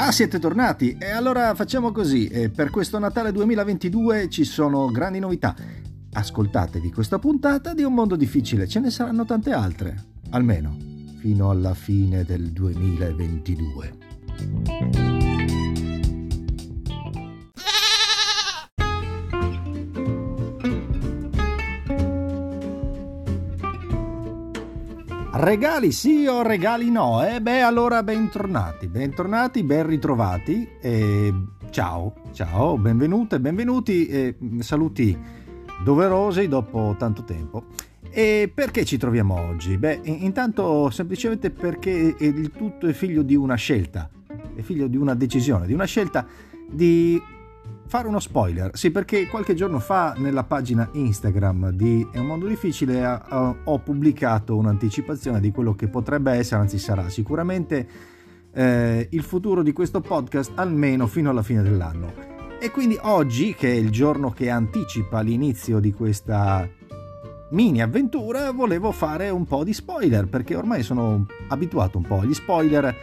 Ah, siete tornati? E allora facciamo così. Per questo Natale 2022 ci sono grandi novità. Ascoltatevi questa puntata di Un mondo difficile, ce ne saranno tante altre, almeno fino alla fine del 2022. Regali sì o regali no? Eh beh, allora bentornati, bentornati, ben ritrovati. E ciao, ciao, benvenute, benvenuti e saluti doverosi dopo tanto tempo. E perché ci troviamo oggi? Beh, intanto semplicemente perché il tutto è figlio di una scelta, è figlio di una decisione, di una scelta di fare uno spoiler. Sì, perché qualche giorno fa nella pagina Instagram di È un mondo difficile uh, ho pubblicato un'anticipazione di quello che potrebbe essere, anzi sarà sicuramente eh, il futuro di questo podcast almeno fino alla fine dell'anno. E quindi oggi, che è il giorno che anticipa l'inizio di questa mini avventura, volevo fare un po' di spoiler, perché ormai sono abituato un po' agli spoiler,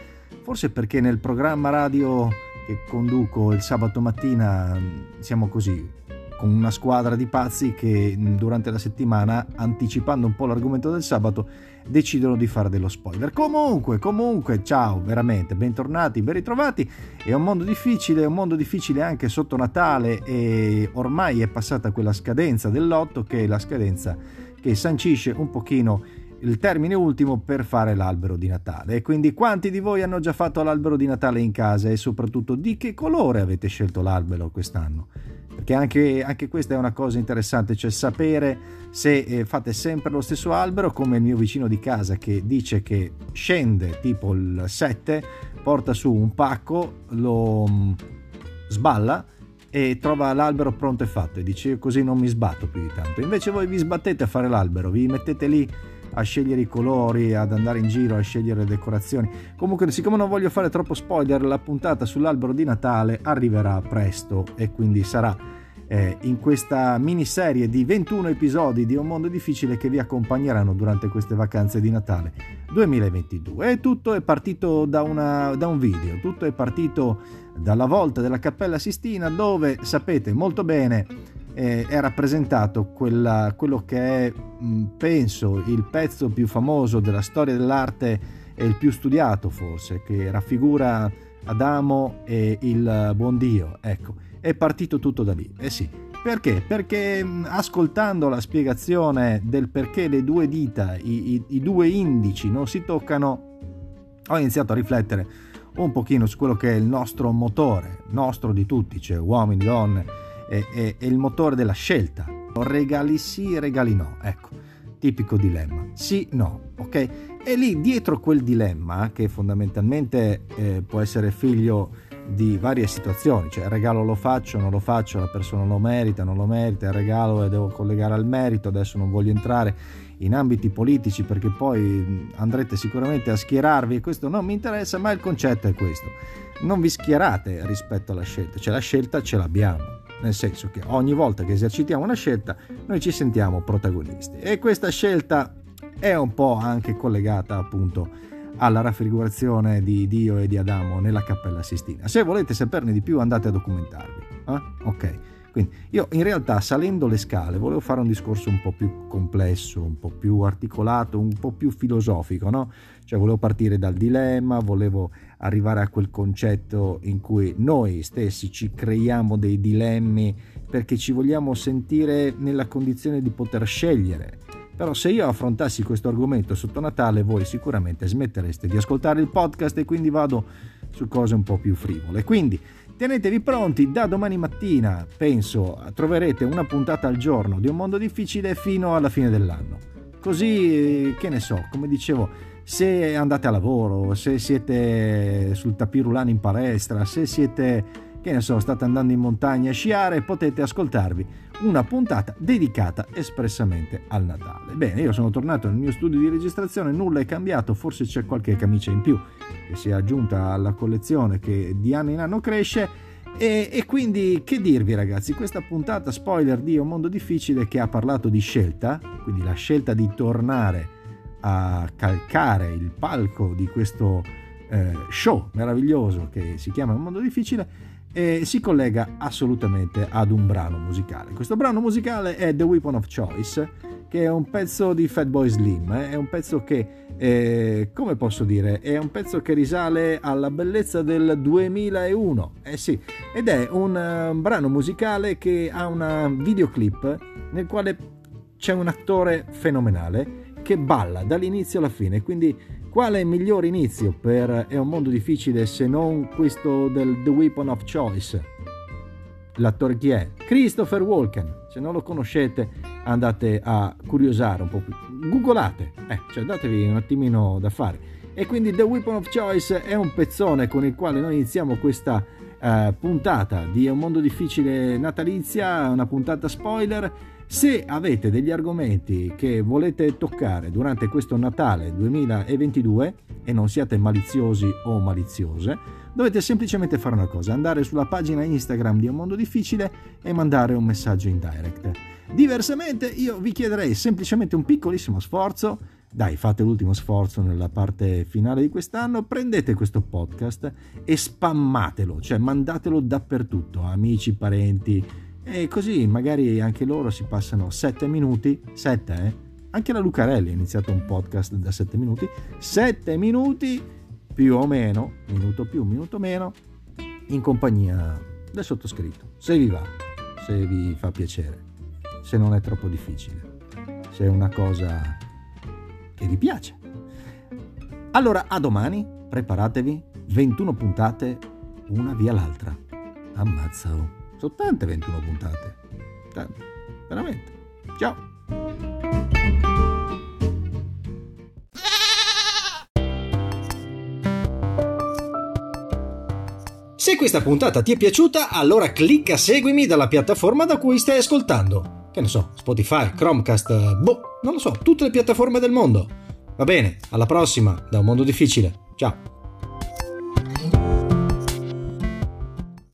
forse perché nel programma radio che conduco il sabato mattina siamo così con una squadra di pazzi che durante la settimana, anticipando un po' l'argomento del sabato, decidono di fare dello spoiler. Comunque, comunque, ciao, veramente, bentornati, ben ritrovati. È un mondo difficile, è un mondo difficile anche sotto Natale e ormai è passata quella scadenza dell'otto che è la scadenza che sancisce un pochino il termine ultimo per fare l'albero di Natale. E quindi quanti di voi hanno già fatto l'albero di Natale in casa e soprattutto di che colore avete scelto l'albero quest'anno? Perché anche, anche questa è una cosa interessante, cioè sapere se eh, fate sempre lo stesso albero come il mio vicino di casa che dice che scende tipo il 7, porta su un pacco, lo mm, sballa e trova l'albero pronto e fatto e dice così non mi sbatto più di tanto. Invece voi vi sbattete a fare l'albero, vi mettete lì a scegliere i colori, ad andare in giro, a scegliere le decorazioni. Comunque, siccome non voglio fare troppo spoiler, la puntata sull'albero di Natale arriverà presto e quindi sarà eh, in questa miniserie di 21 episodi di Un mondo difficile che vi accompagneranno durante queste vacanze di Natale 2022. E tutto è partito da, una, da un video, tutto è partito dalla volta della Cappella Sistina dove sapete molto bene eh, è rappresentato quella, quello che è, penso, il pezzo più famoso della storia dell'arte e il più studiato forse, che raffigura Adamo e il buon Dio. Ecco, è partito tutto da lì. Eh sì, perché? Perché ascoltando la spiegazione del perché le due dita, i, i, i due indici non si toccano, ho iniziato a riflettere un pochino su quello che è il nostro motore, nostro di tutti, cioè uomini, donne, è, è, è il motore della scelta. Regali sì, regali no. Ecco, tipico dilemma. Sì, no, ok? E lì dietro quel dilemma, che fondamentalmente eh, può essere figlio di varie situazioni, cioè il regalo lo faccio, non lo faccio, la persona lo merita, non lo merita, il regalo e devo collegare al merito, adesso non voglio entrare in ambiti politici perché poi andrete sicuramente a schierarvi e questo non mi interessa, ma il concetto è questo. Non vi schierate rispetto alla scelta, cioè la scelta ce l'abbiamo nel senso che ogni volta che esercitiamo una scelta noi ci sentiamo protagonisti e questa scelta è un po' anche collegata appunto alla raffigurazione di Dio e di Adamo nella Cappella Sistina. Se volete saperne di più andate a documentarvi. Eh? Ok. Quindi io in realtà salendo le scale volevo fare un discorso un po' più complesso, un po' più articolato, un po' più filosofico, no? Cioè volevo partire dal dilemma, volevo arrivare a quel concetto in cui noi stessi ci creiamo dei dilemmi perché ci vogliamo sentire nella condizione di poter scegliere. Però se io affrontassi questo argomento sotto Natale voi sicuramente smettereste di ascoltare il podcast e quindi vado su cose un po' più frivole. Quindi Tenetevi pronti, da domani mattina, penso, troverete una puntata al giorno di un mondo difficile fino alla fine dell'anno. Così, che ne so, come dicevo, se andate a lavoro, se siete sul tapirulano in palestra, se siete, che ne so, state andando in montagna a sciare, potete ascoltarvi una puntata dedicata espressamente al Natale. Bene, io sono tornato nel mio studio di registrazione, nulla è cambiato, forse c'è qualche camicia in più che si è aggiunta alla collezione che di anno in anno cresce. E, e, quindi che dirvi ragazzi, questa puntata spoiler di Un mondo difficile che ha parlato di scelta, quindi la scelta di tornare a calcare il palco di questo eh, show meraviglioso che si chiama Un mondo difficile e si collega assolutamente ad un brano musicale. Questo brano musicale è The Weapon of Choice, che è un pezzo di Fatboy Slim, eh? è un pezzo che, eh, come posso dire, è un pezzo che risale alla bellezza del 2001, eh sì, ed è un uh, brano musicale che ha una videoclip nel quale c'è un attore fenomenale che balla dall'inizio alla fine, quindi quale miglior inizio per È un mondo difficile se non questo del The Weapon of Choice? L'attore chi è? Christopher Walken. Se non lo conoscete andate a curiosare un po' più. Googolate, eh, cioè datevi un attimino da fare. E quindi The Weapon of Choice è un pezzone con il quale noi iniziamo questa eh, puntata di È un mondo difficile natalizia, una puntata spoiler se avete degli argomenti che volete toccare durante questo Natale 2022 e non siate maliziosi o maliziose, dovete semplicemente fare una cosa, andare sulla pagina Instagram di Un Mondo Difficile e mandare un messaggio in direct. Diversamente io vi chiederei semplicemente un piccolissimo sforzo, dai fate l'ultimo sforzo nella parte finale di quest'anno, prendete questo podcast e spammatelo, cioè mandatelo dappertutto, amici, parenti, e così magari anche loro si passano 7 minuti, 7 eh? Anche la Lucarelli ha iniziato un podcast da 7 minuti, 7 minuti più o meno, minuto più, minuto meno, in compagnia del sottoscritto. Se vi va, se vi fa piacere, se non è troppo difficile, se è una cosa che vi piace. Allora, a domani, preparatevi, 21 puntate, una via l'altra. Ammazza. Sono tante 21 puntate. Tante. Veramente. Ciao. Se questa puntata ti è piaciuta, allora clicca seguimi dalla piattaforma da cui stai ascoltando. Che ne so, Spotify, Chromecast, boh, non lo so, tutte le piattaforme del mondo. Va bene, alla prossima, da un mondo difficile. Ciao.